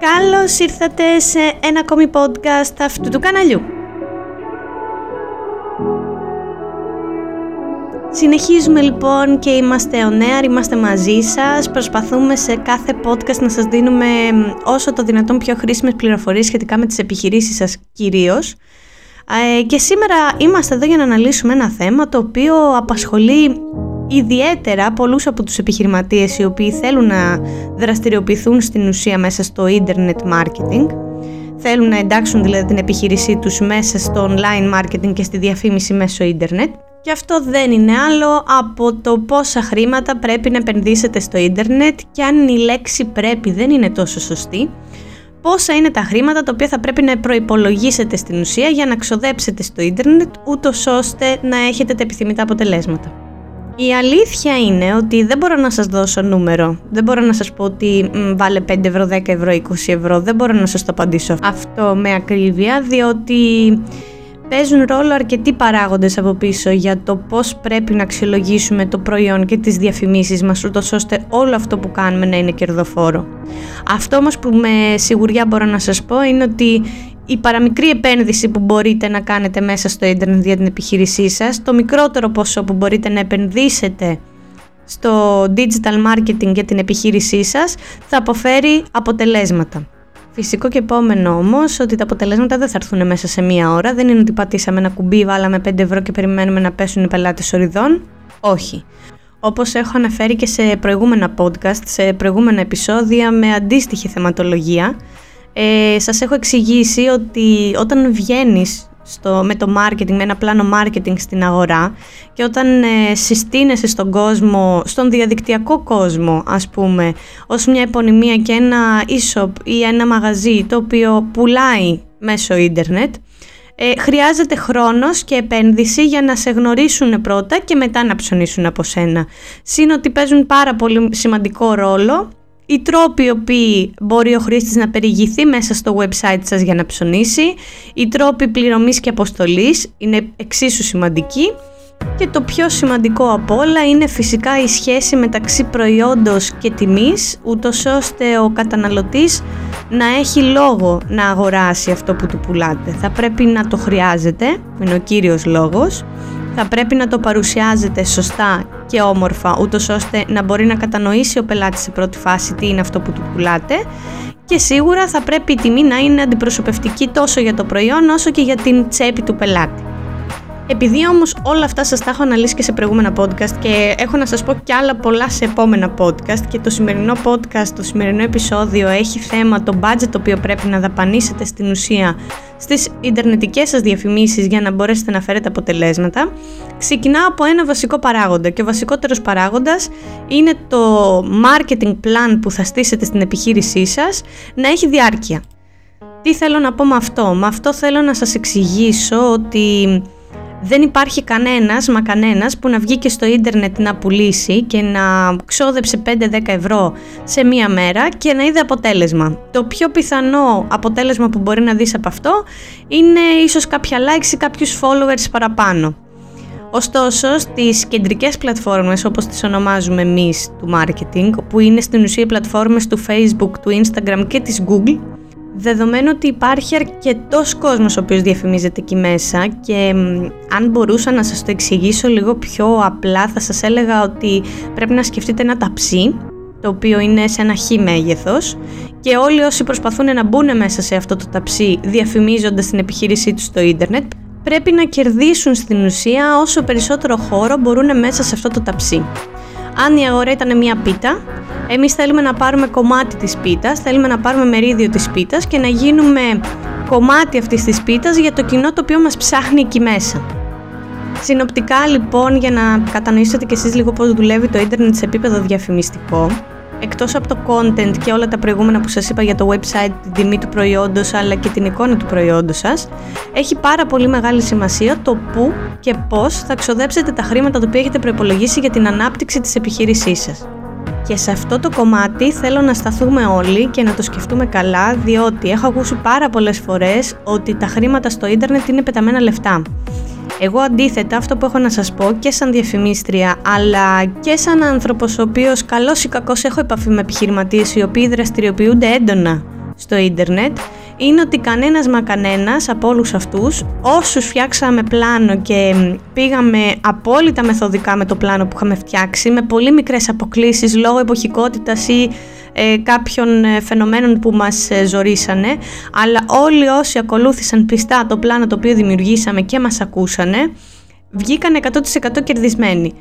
Καλώς ήρθατε σε ένα ακόμη podcast αυτού του καναλιού. Συνεχίζουμε λοιπόν και είμαστε ο νέαρ, είμαστε μαζί σας, προσπαθούμε σε κάθε podcast να σας δίνουμε όσο το δυνατόν πιο χρήσιμες πληροφορίες σχετικά με τις επιχειρήσεις σας κυρίως. Ε, και σήμερα είμαστε εδώ για να αναλύσουμε ένα θέμα το οποίο απασχολεί ιδιαίτερα πολλούς από τους επιχειρηματίες οι οποίοι θέλουν να δραστηριοποιηθούν στην ουσία μέσα στο internet marketing θέλουν να εντάξουν δηλαδή την επιχείρησή τους μέσα στο online marketing και στη διαφήμιση μέσω ίντερνετ και αυτό δεν είναι άλλο από το πόσα χρήματα πρέπει να επενδύσετε στο ίντερνετ και αν η λέξη πρέπει δεν είναι τόσο σωστή, πόσα είναι τα χρήματα τα οποία θα πρέπει να προϋπολογίσετε στην ουσία για να ξοδέψετε στο ίντερνετ ούτως ώστε να έχετε τα επιθυμητά αποτελέσματα. Η αλήθεια είναι ότι δεν μπορώ να σας δώσω νούμερο. Δεν μπορώ να σας πω ότι μ, βάλε 5 ευρώ, 10 ευρώ, 20 ευρώ. Δεν μπορώ να σας το απαντήσω αυτό με ακρίβεια, διότι παίζουν ρόλο αρκετοί παράγοντες από πίσω για το πώς πρέπει να αξιολογήσουμε το προϊόν και τις διαφημίσεις μας ούτως ώστε όλο αυτό που κάνουμε να είναι κερδοφόρο. Αυτό όμως που με σιγουριά μπορώ να σας πω είναι ότι η παραμικρή επένδυση που μπορείτε να κάνετε μέσα στο ίντερνετ για την επιχείρησή σας, το μικρότερο ποσό που μπορείτε να επενδύσετε στο digital marketing για την επιχείρησή σας θα αποφέρει αποτελέσματα. Φυσικό και επόμενο όμως ότι τα αποτελέσματα δεν θα έρθουν μέσα σε μία ώρα. Δεν είναι ότι πατήσαμε ένα κουμπί, βάλαμε 5 ευρώ και περιμένουμε να πέσουν οι πελάτες οριδών. Όχι. Όπως έχω αναφέρει και σε προηγούμενα podcast, σε προηγούμενα επεισόδια με αντίστοιχη θεματολογία, ε, σας έχω εξηγήσει ότι όταν βγαίνεις στο, με το marketing, με ένα πλάνο marketing στην αγορά και όταν ε, συστήνεσαι στον κόσμο, στον διαδικτυακό κόσμο ας πούμε, ως μια επωνυμία και ένα e-shop ή ένα μαγαζί το οποίο πουλάει μέσω ίντερνετ, ε, χρειάζεται χρόνος και επένδυση για να σε γνωρίσουν πρώτα και μετά να ψωνίσουν από σένα. Συν ότι παίζουν πάρα πολύ σημαντικό ρόλο οι τρόποι οι οποίοι μπορεί ο χρήστης να περιηγηθεί μέσα στο website σας για να ψωνίσει, οι τρόποι πληρωμής και αποστολής είναι εξίσου σημαντικοί και το πιο σημαντικό από όλα είναι φυσικά η σχέση μεταξύ προϊόντος και τιμής, ούτως ώστε ο καταναλωτής να έχει λόγο να αγοράσει αυτό που του πουλάτε. Θα πρέπει να το χρειάζεται, είναι ο κύριος λόγος, θα πρέπει να το παρουσιάζετε σωστά και όμορφα, ούτως ώστε να μπορεί να κατανοήσει ο πελάτης σε πρώτη φάση τι είναι αυτό που του πουλάτε και σίγουρα θα πρέπει η τιμή να είναι αντιπροσωπευτική τόσο για το προϊόν όσο και για την τσέπη του πελάτη. Επειδή όμως όλα αυτά σας τα έχω αναλύσει και σε προηγούμενα podcast και έχω να σας πω κι άλλα πολλά σε επόμενα podcast και το σημερινό podcast, το σημερινό επεισόδιο έχει θέμα το budget το οποίο πρέπει να δαπανίσετε στην ουσία στις ιντερνετικές σας διαφημίσεις για να μπορέσετε να φέρετε αποτελέσματα, ξεκινάω από ένα βασικό παράγοντα και ο βασικότερος παράγοντας είναι το marketing plan που θα στήσετε στην επιχείρησή σας να έχει διάρκεια. Τι θέλω να πω με αυτό; Με αυτό θέλω να σας εξηγήσω ότι δεν υπάρχει κανένας, μα κανένας που να βγει και στο ίντερνετ να πουλήσει και να ξόδεψε 5-10 ευρώ σε μία μέρα και να είδε αποτέλεσμα. Το πιο πιθανό αποτέλεσμα που μπορεί να δεις από αυτό είναι ίσως κάποια likes ή κάποιους followers παραπάνω. Ωστόσο, στις κεντρικές πλατφόρμες όπως τις ονομάζουμε εμείς του marketing, που είναι στην ουσία πλατφόρμες του Facebook, του Instagram και της Google, Δεδομένου ότι υπάρχει αρκετός κόσμος ο οποίος διαφημίζεται εκεί μέσα και αν μπορούσα να σας το εξηγήσω λίγο πιο απλά θα σας έλεγα ότι πρέπει να σκεφτείτε ένα ταψί το οποίο είναι σε ένα χ μέγεθος και όλοι όσοι προσπαθούν να μπουν μέσα σε αυτό το ταψί διαφημίζοντας την επιχείρησή τους στο ίντερνετ πρέπει να κερδίσουν στην ουσία όσο περισσότερο χώρο μπορούν μέσα σε αυτό το ταψί. Αν η αγορά ήταν μια πίτα, εμείς θέλουμε να πάρουμε κομμάτι της πίτας, θέλουμε να πάρουμε μερίδιο της πίτας και να γίνουμε κομμάτι αυτής της πίτας για το κοινό το οποίο μας ψάχνει εκεί μέσα. Συνοπτικά λοιπόν για να κατανοήσετε και εσείς λίγο πώς δουλεύει το ίντερνετ σε επίπεδο διαφημιστικό, εκτός από το content και όλα τα προηγούμενα που σας είπα για το website, την τιμή του προϊόντος αλλά και την εικόνα του προϊόντος σας, έχει πάρα πολύ μεγάλη σημασία το πού και πώς θα ξοδέψετε τα χρήματα τα οποία έχετε προπολογίσει για την ανάπτυξη της επιχείρησής σας. Και σε αυτό το κομμάτι θέλω να σταθούμε όλοι και να το σκεφτούμε καλά, διότι έχω ακούσει πάρα πολλές φορές ότι τα χρήματα στο ίντερνετ είναι πεταμένα λεφτά. Εγώ αντίθετα αυτό που έχω να σας πω και σαν διαφημίστρια αλλά και σαν άνθρωπος ο οποίος καλός ή κακός έχω επαφή με επιχειρηματίες οι οποίοι δραστηριοποιούνται έντονα στο ίντερνετ είναι ότι κανένας μα κανένας από όλους αυτούς όσους φτιάξαμε πλάνο και πήγαμε απόλυτα μεθοδικά με το πλάνο που είχαμε φτιάξει με πολύ μικρές αποκλήσεις λόγω εποχικότητας ή ε, κάποιων ε, φαινομένων που μας ε, ζορίσανε αλλά όλοι όσοι ακολούθησαν πιστά το πλάνο το οποίο δημιουργήσαμε και μας ακούσανε βγήκαν 100% κερδισμένοι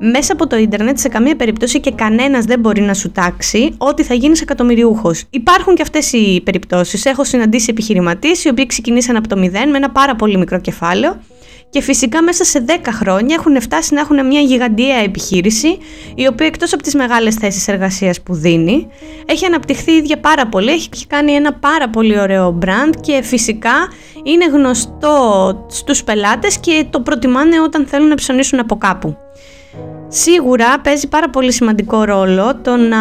μέσα από το ίντερνετ σε καμία περίπτωση και κανένας δεν μπορεί να σου τάξει ότι θα γίνεις εκατομμυριούχος. Υπάρχουν και αυτές οι περιπτώσεις. Έχω συναντήσει επιχειρηματίες οι οποίοι ξεκινήσαν από το μηδέν με ένα πάρα πολύ μικρό κεφάλαιο και φυσικά μέσα σε 10 χρόνια έχουν φτάσει να έχουν μια γιγαντιαία επιχείρηση η οποία εκτός από τις μεγάλες θέσεις εργασίας που δίνει έχει αναπτυχθεί ίδια πάρα πολύ, έχει κάνει ένα πάρα πολύ ωραίο brand και φυσικά είναι γνωστό στους πελάτες και το προτιμάνε όταν θέλουν να ψωνίσουν από κάπου. Σίγουρα παίζει πάρα πολύ σημαντικό ρόλο το να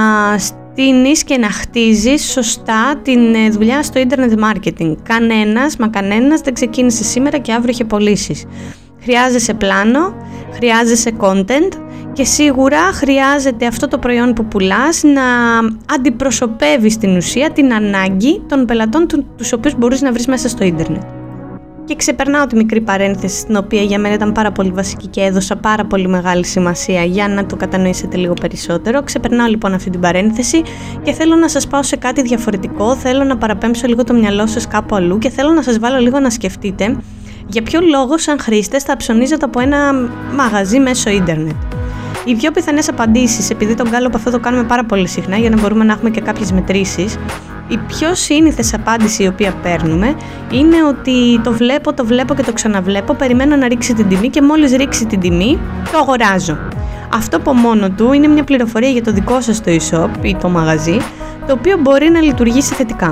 στείνεις και να χτίζεις σωστά την ε, δουλειά στο internet marketing. Κανένας, μα κανένας δεν ξεκίνησε σήμερα και αύριο είχε πωλήσεις. Χρειάζεσαι πλάνο, χρειάζεσαι content και σίγουρα χρειάζεται αυτό το προϊόν που πουλάς να αντιπροσωπεύεις στην ουσία την ανάγκη των πελατών τους οποίους μπορείς να βρεις μέσα στο ίντερνετ. Και ξεπερνάω τη μικρή παρένθεση, στην οποία για μένα ήταν πάρα πολύ βασική και έδωσα πάρα πολύ μεγάλη σημασία για να το κατανοήσετε λίγο περισσότερο. Ξεπερνάω λοιπόν αυτή την παρένθεση και θέλω να σας πάω σε κάτι διαφορετικό. Θέλω να παραπέμψω λίγο το μυαλό σας κάπου αλλού και θέλω να σας βάλω λίγο να σκεφτείτε για ποιο λόγο, σαν χρήστες, θα ψωνίζετε από ένα μαγαζί μέσω ίντερνετ. Οι πιο πιθανές απαντήσεις, επειδή τον κάλο αυτό το κάνουμε πάρα πολύ συχνά για να μπορούμε να έχουμε και κάποιες μετρήσεις, η πιο σύνηθες απάντηση η οποία παίρνουμε είναι ότι το βλέπω, το βλέπω και το ξαναβλέπω, περιμένω να ρίξει την τιμή και μόλις ρίξει την τιμή το αγοράζω. Αυτό από μόνο του είναι μια πληροφορία για το δικό σας το e-shop ή το μαγαζί, το οποίο μπορεί να λειτουργήσει θετικά.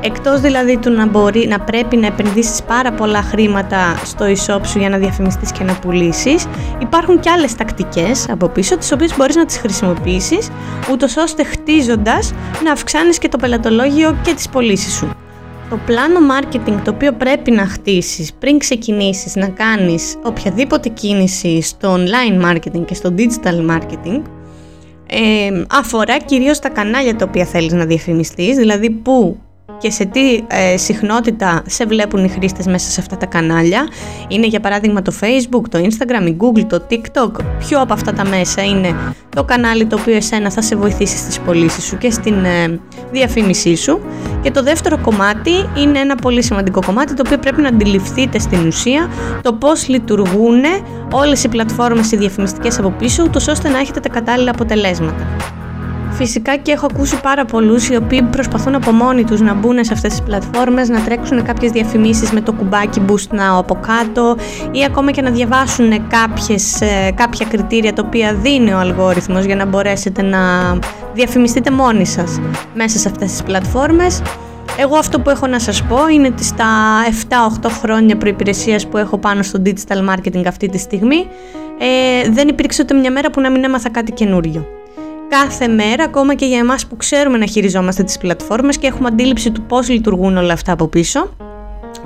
Εκτός δηλαδή του να, μπορεί, να πρέπει να επενδύσεις πάρα πολλά χρήματα στο e-shop σου για να διαφημιστείς και να πουλήσεις, υπάρχουν και άλλες τακτικές από πίσω, τις οποίες μπορείς να τις χρησιμοποιήσεις, ούτως ώστε χτίζοντας να αυξάνεις και το πελατολόγιο και τις πωλήσεις σου. Το πλάνο marketing το οποίο πρέπει να χτίσεις πριν ξεκινήσεις να κάνεις οποιαδήποτε κίνηση στο online marketing και στο digital marketing ε, αφορά κυρίως τα κανάλια τα οποία θέλεις να διαφημιστείς, δηλαδή που και σε τι ε, συχνότητα σε βλέπουν οι χρήστες μέσα σε αυτά τα κανάλια; Είναι για παράδειγμα το Facebook, το Instagram, η Google, το TikTok. Ποιο από αυτά τα μέσα είναι το κανάλι το οποίο εσένα θα σε βοηθήσει στις πωλήσεις σου και στην ε, διαφήμισή σου; Και το δεύτερο κομμάτι είναι ένα πολύ σημαντικό κομμάτι το οποίο πρέπει να αντιληφθείτε στην ουσία το πώς λειτουργούν όλες οι πλατφόρμες οι διαφημιστικές από πίσω, ούτως ώστε να έχετε τα κατάλληλα αποτελέσματα. Φυσικά και έχω ακούσει πάρα πολλούς οι οποίοι προσπαθούν από μόνοι τους να μπουν σε αυτές τις πλατφόρμες, να τρέξουν κάποιες διαφημίσεις με το κουμπάκι Boost Now από κάτω ή ακόμα και να διαβάσουν κάποιες, ε, κάποια κριτήρια τα οποία δίνει ο αλγόριθμος για να μπορέσετε να διαφημιστείτε μόνοι σας μέσα σε αυτές τις πλατφόρμες. Εγώ αυτό που έχω να σας πω είναι ότι στα 7-8 χρόνια προϋπηρεσίας που έχω πάνω στο digital marketing αυτή τη στιγμή ε, δεν υπήρξε ούτε μια μέρα που να μην έμαθα κάτι καινούριο κάθε μέρα, ακόμα και για εμάς που ξέρουμε να χειριζόμαστε τις πλατφόρμες και έχουμε αντίληψη του πώς λειτουργούν όλα αυτά από πίσω.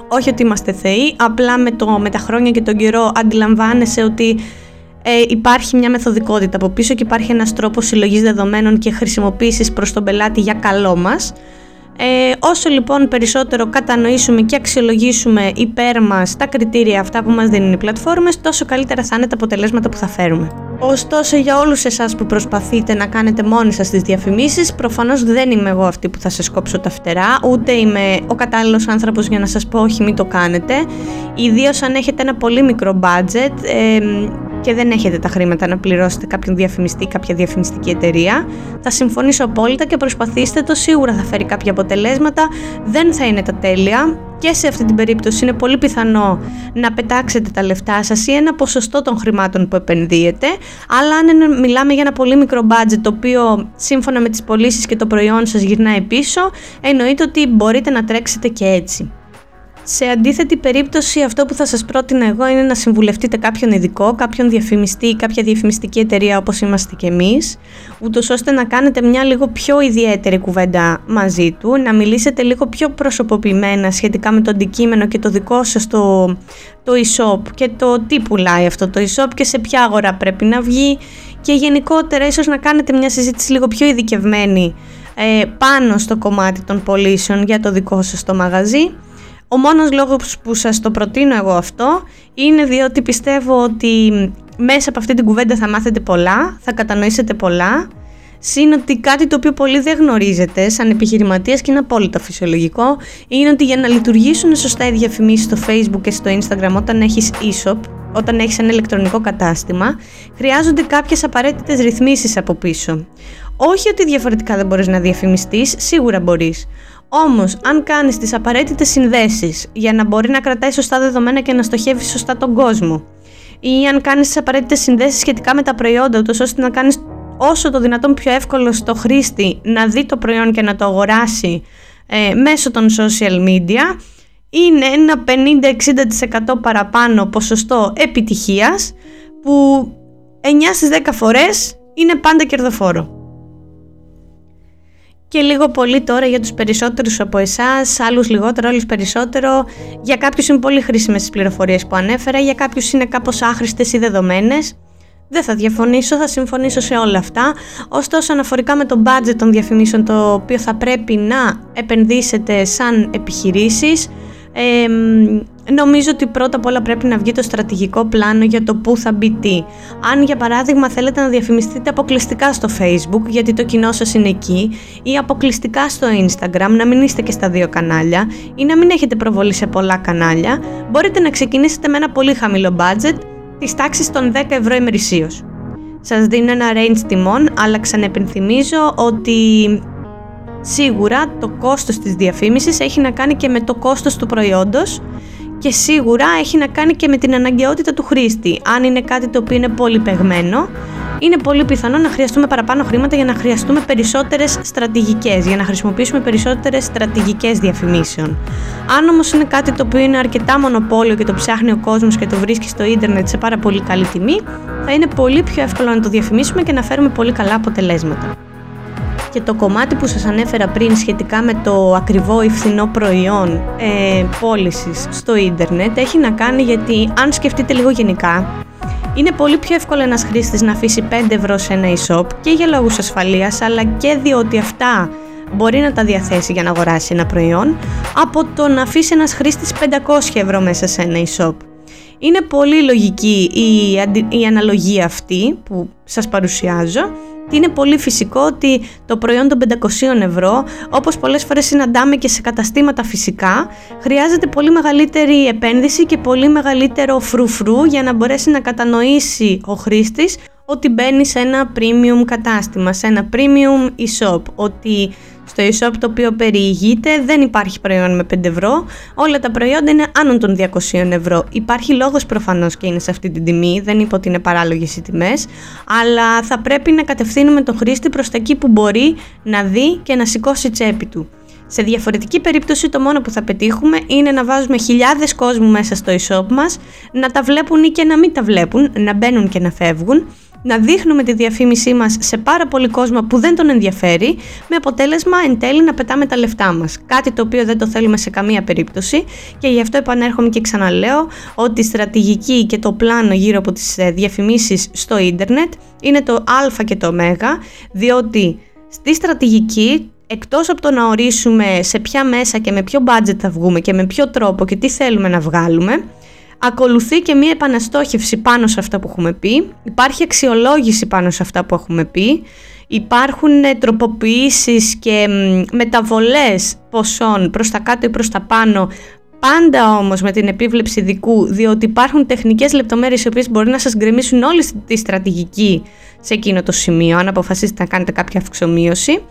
Όχι ότι είμαστε θεοί, απλά με, το, με τα χρόνια και τον καιρό αντιλαμβάνεσαι ότι ε, υπάρχει μια μεθοδικότητα από πίσω και υπάρχει ένας τρόπος συλλογής δεδομένων και χρησιμοποίησης προς τον πελάτη για καλό μας. Ε, όσο λοιπόν περισσότερο κατανοήσουμε και αξιολογήσουμε υπέρ μας τα κριτήρια αυτά που μας δίνουν οι πλατφόρμες, τόσο καλύτερα θα είναι τα αποτελέσματα που θα φέρουμε. Ωστόσο, για όλους εσάς που προσπαθείτε να κάνετε μόνοι σας τις διαφημίσεις, προφανώς δεν είμαι εγώ αυτή που θα σα κόψω τα φτερά, ούτε είμαι ο κατάλληλος άνθρωπος για να σας πω όχι, μην το κάνετε. Ιδίως αν έχετε ένα πολύ μικρό budget ε, και δεν έχετε τα χρήματα να πληρώσετε κάποιον διαφημιστή, κάποια διαφημιστική εταιρεία. Θα συμφωνήσω απόλυτα και προσπαθήστε το, σίγουρα θα φέρει κάποια αποτελέσματα. Δεν θα είναι τα τέλεια και σε αυτή την περίπτωση είναι πολύ πιθανό να πετάξετε τα λεφτά σας ή ένα ποσοστό των χρημάτων που επενδύετε, αλλά αν μιλάμε για ένα πολύ μικρό budget το οποίο σύμφωνα με τις πωλήσεις και το προϊόν σας γυρνάει πίσω, εννοείται ότι μπορείτε να τρέξετε και έτσι. Σε αντίθετη περίπτωση, αυτό που θα σας πρότεινα εγώ είναι να συμβουλευτείτε κάποιον ειδικό, κάποιον διαφημιστή ή κάποια διαφημιστική εταιρεία όπως είμαστε και εμείς, ούτως ώστε να κάνετε μια λίγο πιο ιδιαίτερη κουβέντα μαζί του, να μιλήσετε λίγο πιο προσωποποιημένα σχετικά με το αντικείμενο και το δικό σας το, το e-shop και το τι πουλάει αυτό το e-shop και σε ποια αγορά πρέπει να βγει και γενικότερα ίσως να κάνετε μια συζήτηση λίγο πιο ειδικευμένη ε, πάνω στο κομμάτι των πωλήσεων για το δικό σας το μαγαζί ο μόνος λόγος που σας το προτείνω εγώ αυτό είναι διότι πιστεύω ότι μέσα από αυτή την κουβέντα θα μάθετε πολλά, θα κατανοήσετε πολλά Συν ότι κάτι το οποίο πολλοί δεν γνωρίζετε σαν επιχειρηματίας και είναι απόλυτα φυσιολογικό είναι ότι για να λειτουργήσουν σωστά οι διαφημίσεις στο facebook και στο instagram όταν έχεις e-shop, όταν έχεις ένα ηλεκτρονικό κατάστημα, χρειάζονται κάποιες απαραίτητες ρυθμίσεις από πίσω. Όχι ότι διαφορετικά δεν μπορείς να διαφημιστείς, σίγουρα μπορείς. Όμως, αν κάνεις τις απαραίτητες συνδέσεις για να μπορεί να κρατάει σωστά δεδομένα και να στοχεύεις σωστά τον κόσμο, ή αν κάνεις τις απαραίτητες συνδέσεις σχετικά με τα προϊόντα, ούτως ώστε να κάνεις όσο το δυνατόν πιο εύκολο στο χρήστη να δει το προϊόν και να το αγοράσει ε, μέσω των social media, είναι ένα 50-60% παραπάνω ποσοστό επιτυχίας που 9 στις 10 φορές είναι πάντα κερδοφόρο και λίγο πολύ τώρα για τους περισσότερους από εσάς, άλλους λιγότερο, άλλους περισσότερο. Για κάποιους είναι πολύ χρήσιμες τις πληροφορίες που ανέφερα, για κάποιους είναι κάπως άχρηστες ή δεδομένες. Δεν θα διαφωνήσω, θα συμφωνήσω σε όλα αυτά. Ωστόσο, αναφορικά με το budget των διαφημίσεων το οποίο θα πρέπει να επενδύσετε σαν επιχειρήσεις, ε, νομίζω ότι πρώτα απ' όλα πρέπει να βγει το στρατηγικό πλάνο για το πού θα μπει τι. Αν για παράδειγμα θέλετε να διαφημιστείτε αποκλειστικά στο facebook γιατί το κοινό σας είναι εκεί ή αποκλειστικά στο instagram να μην είστε και στα δύο κανάλια ή να μην έχετε προβολή σε πολλά κανάλια μπορείτε να ξεκινήσετε με ένα πολύ χαμηλό budget της τάξης των 10 ευρώ ημερησίως. Σας δίνω ένα range τιμών αλλά ξανεπενθυμίζω ότι Σίγουρα το κόστος της διαφήμισης έχει να κάνει και με το κόστος του προϊόντος και σίγουρα έχει να κάνει και με την αναγκαιότητα του χρήστη. Αν είναι κάτι το οποίο είναι πολύ παιγμένο, είναι πολύ πιθανό να χρειαστούμε παραπάνω χρήματα για να χρειαστούμε περισσότερες στρατηγικές, για να χρησιμοποιήσουμε περισσότερες στρατηγικές διαφημίσεων. Αν όμως είναι κάτι το οποίο είναι αρκετά μονοπόλιο και το ψάχνει ο κόσμος και το βρίσκει στο ίντερνετ σε πάρα πολύ καλή τιμή, θα είναι πολύ πιο εύκολο να το διαφημίσουμε και να φέρουμε πολύ καλά αποτελέσματα και το κομμάτι που σας ανέφερα πριν σχετικά με το ακριβό ή φθηνό προϊόν ε, πώλησης στο ίντερνετ έχει να κάνει γιατί αν σκεφτείτε λίγο γενικά είναι πολύ πιο εύκολο ένας χρήστης να αφήσει 5 ευρώ σε ένα e-shop και για λόγους ασφαλείας αλλά και διότι αυτά μπορεί να τα διαθέσει για να αγοράσει ένα προϊόν από το να αφήσει ένας χρήστης 500 ευρώ μέσα σε ένα e-shop. Είναι πολύ λογική η, η αναλογία αυτή που σας παρουσιάζω είναι πολύ φυσικό ότι το προϊόν των 500 ευρώ, όπως πολλές φορές συναντάμε και σε καταστήματα φυσικά, χρειάζεται πολύ μεγαλύτερη επένδυση και πολύ μεγαλύτερο φρουφρού για να μπορέσει να κατανοήσει ο χρήστης ότι μπαίνει σε ένα premium κατάστημα, σε ένα premium e-shop, ότι στο e-shop το οποίο περιηγείται. Δεν υπάρχει προϊόν με 5 ευρώ, όλα τα προϊόντα είναι άνω των 200 ευρώ. Υπάρχει λόγος προφανώς και είναι σε αυτή την τιμή, δεν είπα ότι είναι παράλογες οι τιμές, αλλά θα πρέπει να κατευθύνουμε τον χρήστη προς τα εκεί που μπορεί να δει και να σηκώσει τσέπη του. Σε διαφορετική περίπτωση το μόνο που θα πετύχουμε είναι να βάζουμε χιλιάδες κόσμου μέσα στο e-shop μας, να τα βλέπουν ή και να μην τα βλέπουν, να μπαίνουν και να φεύγουν να δείχνουμε τη διαφήμισή μας σε πάρα πολύ κόσμο που δεν τον ενδιαφέρει, με αποτέλεσμα εν τέλει να πετάμε τα λεφτά μας. Κάτι το οποίο δεν το θέλουμε σε καμία περίπτωση και γι' αυτό επανέρχομαι και ξαναλέω ότι η στρατηγική και το πλάνο γύρω από τις ε, διαφημίσεις στο ίντερνετ είναι το α και το ω, διότι στη στρατηγική εκτός από το να ορίσουμε σε ποια μέσα και με ποιο budget θα βγούμε και με ποιο τρόπο και τι θέλουμε να βγάλουμε, ακολουθεί και μία επαναστόχευση πάνω σε αυτά που έχουμε πει, υπάρχει αξιολόγηση πάνω σε αυτά που έχουμε πει, υπάρχουν ε, τροποποιήσεις και μεταβολές ποσών προς τα κάτω ή προς τα πάνω, πάντα όμως με την επίβλεψη δικού, διότι υπάρχουν τεχνικές λεπτομέρειες οι οποίες μπορεί να σας γκρεμίσουν όλη τη στρατηγική σε εκείνο το σημείο, αν αποφασίσετε να κάνετε κάποια αυξομοίωση.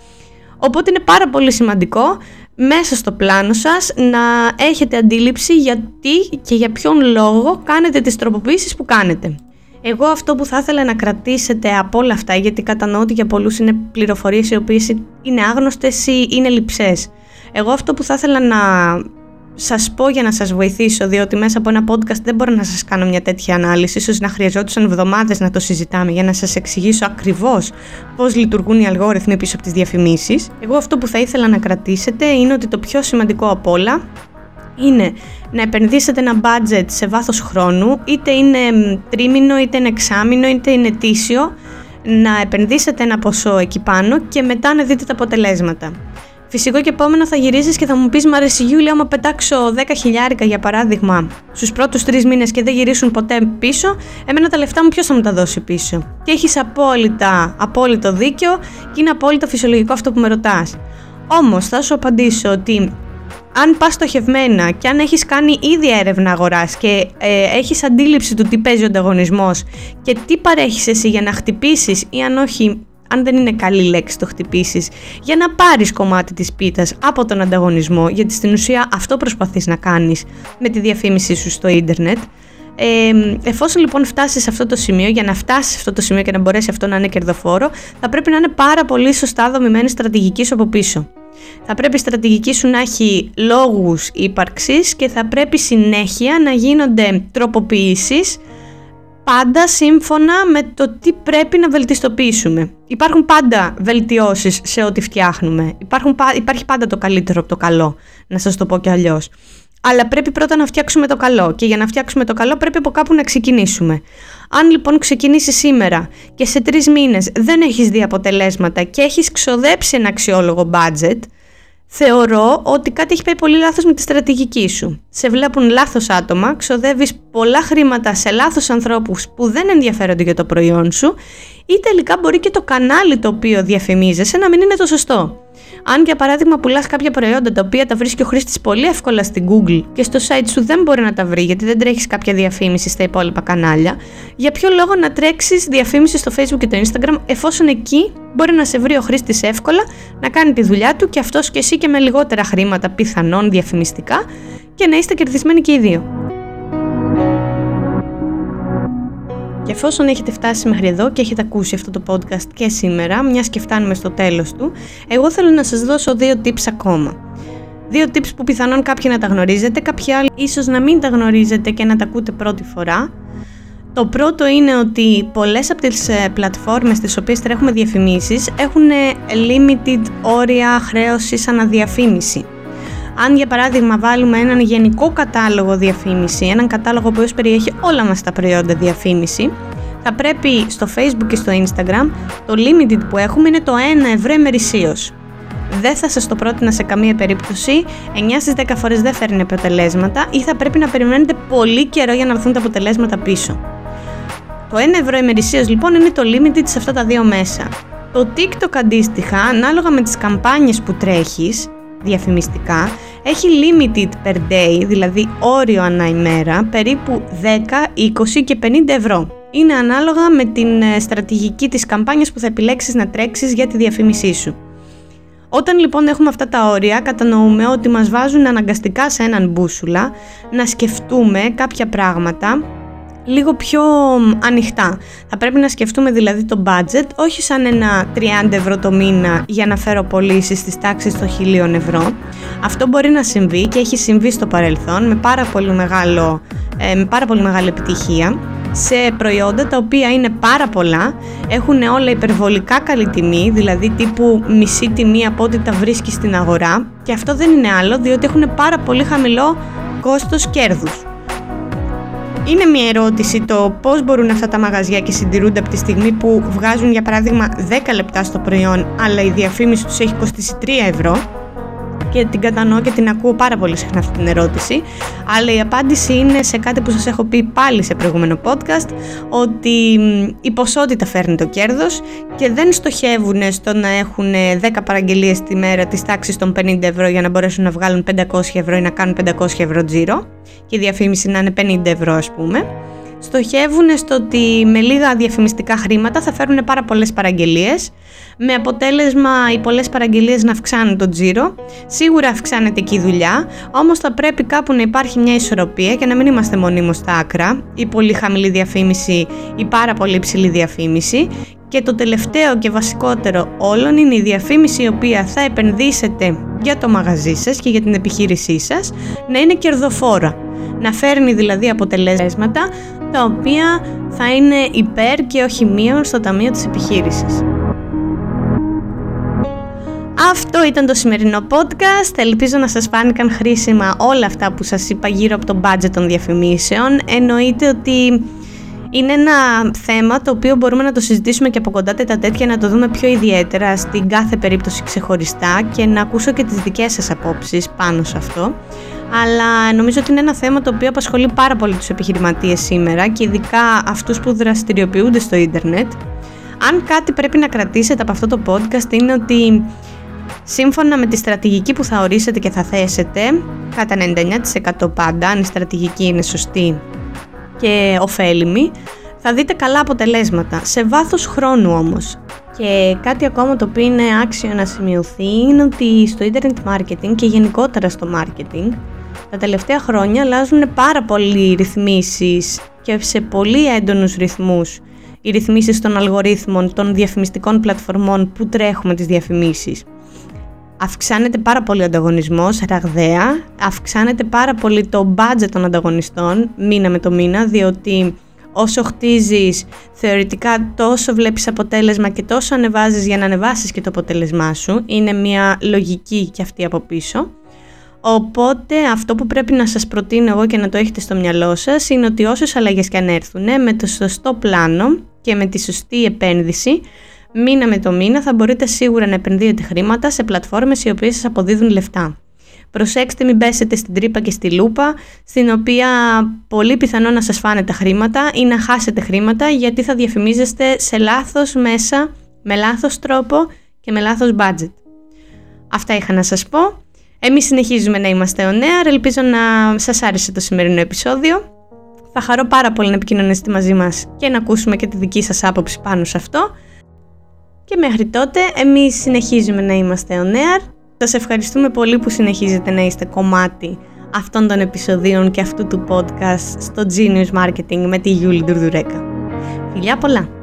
Οπότε είναι πάρα πολύ σημαντικό μέσα στο πλάνο σας να έχετε αντίληψη γιατί και για ποιον λόγο κάνετε τις τροποποιήσεις που κάνετε. Εγώ αυτό που θα ήθελα να κρατήσετε από όλα αυτά, γιατί κατανοώ ότι για πολλούς είναι πληροφορίες οι οποίες είναι άγνωστες ή είναι λειψές. Εγώ αυτό που θα ήθελα να σας πω για να σας βοηθήσω, διότι μέσα από ένα podcast δεν μπορώ να σας κάνω μια τέτοια ανάλυση, ίσως να χρειαζόντουσαν εβδομάδες να το συζητάμε για να σας εξηγήσω ακριβώς πώς λειτουργούν οι αλγόριθμοι πίσω από τις διαφημίσεις. Εγώ αυτό που θα ήθελα να κρατήσετε είναι ότι το πιο σημαντικό απ' όλα είναι να επενδύσετε ένα budget σε βάθος χρόνου, είτε είναι τρίμηνο, είτε είναι εξάμηνο, είτε είναι ετήσιο, να επενδύσετε ένα ποσό εκεί πάνω και μετά να δείτε τα αποτελέσματα. Φυσικό και επόμενο θα γυρίσεις και θα μου πεις: Μ' αρέσει Γιούλια, άμα πετάξω 10 χιλιάρικα για παράδειγμα στους πρώτους τρεις μήνες και δεν γυρίσουν ποτέ πίσω, εμένα τα λεφτά μου ποιος θα μου τα δώσει πίσω; Και έχεις απόλυτα, απόλυτο δίκιο και είναι απόλυτα φυσιολογικό αυτό που με ρωτάς. Όμως θα σου απαντήσω ότι αν πας στοχευμένα και αν έχεις κάνει ήδη έρευνα αγοράς και ε, έχεις αντίληψη του τι παίζει ο ανταγωνισμός και τι παρέχεις εσύ για να χτυπήσεις ή αν όχι αν δεν είναι καλή λέξη το χτυπήσεις, για να πάρεις κομμάτι της πίτας από τον ανταγωνισμό, γιατί στην ουσία αυτό προσπαθείς να κάνεις με τη διαφήμιση σου στο ίντερνετ. Ε, εφόσον λοιπόν φτάσεις σε αυτό το σημείο, για να φτάσεις σε αυτό το σημείο και να μπορέσει αυτό να είναι κερδοφόρο, θα πρέπει να είναι πάρα πολύ σωστά δομημένη στρατηγική σου από πίσω. Θα πρέπει η στρατηγική σου να έχει λόγους ύπαρξης και θα πρέπει συνέχεια να γίνονται τροποποιήσεις πάντα σύμφωνα με το τι πρέπει να βελτιστοποιήσουμε. Υπάρχουν πάντα βελτιώσεις σε ό,τι φτιάχνουμε. Υπάρχουν, υπάρχει πάντα το καλύτερο από το καλό, να σας το πω κι αλλιώς. Αλλά πρέπει πρώτα να φτιάξουμε το καλό και για να φτιάξουμε το καλό πρέπει από κάπου να ξεκινήσουμε. Αν λοιπόν ξεκινήσεις σήμερα και σε τρεις μήνες δεν έχεις δει αποτελέσματα και έχεις ξοδέψει ένα αξιόλογο budget, Θεωρώ ότι κάτι έχει πάει πολύ λάθος με τη στρατηγική σου. Σε βλέπουν λάθος άτομα, ξοδεύεις πολλά χρήματα σε λάθος ανθρώπους που δεν ενδιαφέρονται για το προϊόν σου ή τελικά μπορεί και το κανάλι το οποίο διαφημίζεσαι να μην είναι το σωστό. Αν για παράδειγμα πουλάς κάποια προϊόντα τα οποία τα βρίσκει ο χρήστης πολύ εύκολα στην Google και στο site σου δεν μπορεί να τα βρει γιατί δεν τρέχεις κάποια διαφήμιση στα υπόλοιπα κανάλια, για ποιο λόγο να τρέξεις διαφήμιση στο Facebook και το Instagram εφόσον εκεί μπορεί να σε βρει ο χρήστης εύκολα, να κάνει τη δουλειά του και αυτός και εσύ και με λιγότερα χρήματα πιθανόν διαφημιστικά και να είστε κερδισμένοι και οι δύο. Και εφόσον έχετε φτάσει μέχρι εδώ και έχετε ακούσει αυτό το podcast και σήμερα, μιας και φτάνουμε στο τέλος του, εγώ θέλω να σας δώσω δύο tips ακόμα. Δύο tips που πιθανόν κάποιοι να τα γνωρίζετε, κάποιοι άλλοι ίσως να μην τα γνωρίζετε και να τα ακούτε πρώτη φορά. Το πρώτο είναι ότι πολλές από τις ε, πλατφόρμες τις οποίες τρέχουμε διαφημίσεις έχουν ε, limited όρια χρέωσης αναδιαφήμιση. Αν για παράδειγμα βάλουμε έναν γενικό κατάλογο διαφήμιση, έναν κατάλογο που περιέχει όλα μας τα προϊόντα διαφήμιση, θα πρέπει στο facebook και στο instagram το limited που έχουμε είναι το 1 ευρώ ημερησίως. Δεν θα σας το πρότεινα σε καμία περίπτωση, 9 στις 10 φορές δεν φέρνει αποτελέσματα ή θα πρέπει να περιμένετε πολύ καιρό για να έρθουν τα αποτελέσματα πίσω. Το 1 ευρώ ημερησίως λοιπόν είναι το limited σε αυτά τα δύο μέσα. Το TikTok αντίστοιχα, ανάλογα με τις καμπάνιες που τρέχεις, διαφημιστικά έχει limited per day, δηλαδή όριο ανά ημέρα, περίπου 10, 20 και 50 ευρώ. Είναι ανάλογα με την ε, στρατηγική της καμπάνιας που θα επιλέξεις να τρέξεις για τη διαφήμισή σου. Όταν λοιπόν έχουμε αυτά τα όρια, κατανοούμε ότι μας βάζουν αναγκαστικά σε έναν μπούσουλα να σκεφτούμε κάποια πράγματα λίγο πιο ανοιχτά. Θα πρέπει να σκεφτούμε δηλαδή το budget όχι σαν ένα 30 ευρώ το μήνα για να φέρω πωλήσεις στις τάξεις των χιλίων ευρώ. Αυτό μπορεί να συμβεί και έχει συμβεί στο παρελθόν με πάρα πολύ, μεγάλο, ε, με πάρα πολύ μεγάλη επιτυχία σε προϊόντα τα οποία είναι πάρα πολλά, έχουν όλα υπερβολικά καλή τιμή, δηλαδή τύπου μισή τιμή από ό,τι τα βρίσκεις στην αγορά και αυτό δεν είναι άλλο διότι έχουν πάρα πολύ χαμηλό κόστος κέρδους. Είναι μια ερώτηση το πώς μπορούν αυτά τα μαγαζιά και συντηρούνται από τη στιγμή που βγάζουν για παράδειγμα 10 λεπτά στο προϊόν, αλλά η διαφήμιση τους έχει κοστίσει 3 ευρώ και την κατανοώ και την ακούω πάρα πολύ συχνά αυτή την ερώτηση. Αλλά η απάντηση είναι σε κάτι που σας έχω πει πάλι σε προηγούμενο podcast, ότι η ποσότητα φέρνει το κέρδος και δεν στοχεύουν στο να έχουν 10 παραγγελίες τη μέρα της τάξης των 50 ευρώ για να μπορέσουν να βγάλουν 500 ευρώ ή να κάνουν 500 ευρώ τζίρο και η διαφήμιση να είναι 50 ευρώ ας πούμε. Στοχεύουν στο ότι με λίγα διαφημιστικά χρήματα θα φέρουν πάρα πολλές παραγγελίες. Με αποτέλεσμα οι πολλές παραγγελίες να αυξάνουν το τζίρο. Σίγουρα αυξάνεται και η δουλειά, όμως θα πρέπει κάπου να υπάρχει μια ισορροπία και να μην είμαστε μονίμως στα άκρα, η πολύ χαμηλή διαφήμιση, η πάρα πολύ υψηλή διαφήμιση. Και το τελευταίο και βασικότερο όλων είναι η διαφήμιση η οποία θα επενδύσετε για το μαγαζί σας και για την επιχείρησή σας να είναι κερδοφόρα. Να φέρνει δηλαδή αποτελέσματα τα οποία θα είναι υπέρ και όχι μείον στο ταμείο της επιχείρησης. Αυτό ήταν το σημερινό podcast. Ελπίζω να σας φάνηκαν χρήσιμα όλα αυτά που σας είπα γύρω από το budget των διαφημίσεων. Εννοείται ότι είναι ένα θέμα το οποίο μπορούμε να το συζητήσουμε και από κοντά τα τέτοια να το δούμε πιο ιδιαίτερα στην κάθε περίπτωση ξεχωριστά και να ακούσω και τις δικές σας απόψεις πάνω σε αυτό. Αλλά νομίζω ότι είναι ένα θέμα το οποίο απασχολεί πάρα πολύ τους επιχειρηματίες σήμερα και ειδικά αυτούς που δραστηριοποιούνται στο ίντερνετ. Αν κάτι πρέπει να κρατήσετε από αυτό το podcast είναι ότι σύμφωνα με τη στρατηγική που θα ορίσετε και θα θέσετε, κατά 99% πάντα, αν η στρατηγική είναι σωστή και ωφέλιμη, θα δείτε καλά αποτελέσματα, σε βάθος χρόνου όμως. Και κάτι ακόμα το οποίο είναι άξιο να σημειωθεί είναι ότι στο internet marketing και γενικότερα στο marketing τα τελευταία χρόνια αλλάζουν πάρα πολλοί ρυθμίσεις και σε πολύ έντονους ρυθμούς οι ρυθμίσεις των αλγορίθμων των διαφημιστικών πλατφορμών που τρέχουμε τις διαφημίσεις. Αυξάνεται πάρα πολύ ο ανταγωνισμός, ραγδαία, αυξάνεται πάρα πολύ το budget των ανταγωνιστών μήνα με το μήνα, διότι όσο χτίζεις θεωρητικά τόσο βλέπεις αποτέλεσμα και τόσο ανεβάζεις για να ανεβάσεις και το αποτέλεσμά σου. Είναι μια λογική και αυτή από πίσω. Οπότε αυτό που πρέπει να σας προτείνω εγώ και να το έχετε στο μυαλό σας είναι ότι όσες αλλαγές και αν έρθουν με το σωστό πλάνο και με τη σωστή επένδυση μήνα με το μήνα θα μπορείτε σίγουρα να επενδύετε χρήματα σε πλατφόρμες οι οποίες σας αποδίδουν λεφτά. Προσέξτε μην πέσετε στην τρύπα και στη λούπα, στην οποία πολύ πιθανό να σας φάνε τα χρήματα ή να χάσετε χρήματα γιατί θα διαφημίζεστε σε λάθος μέσα, με λάθος τρόπο και με λάθος budget. Αυτά είχα να σας πω. Εμείς συνεχίζουμε να είμαστε ο Νέα, ελπίζω να σας άρεσε το σημερινό επεισόδιο. Θα χαρώ πάρα πολύ να επικοινωνήσετε μαζί μας και να ακούσουμε και τη δική σας άποψη πάνω σε αυτό. Και μέχρι τότε εμείς συνεχίζουμε να είμαστε ο Νέα. Σας ευχαριστούμε πολύ που συνεχίζετε να είστε κομμάτι αυτών των επεισοδίων και αυτού του podcast στο Genius Marketing με τη Γιούλη Ντουρδουρέκα. Φιλιά πολλά!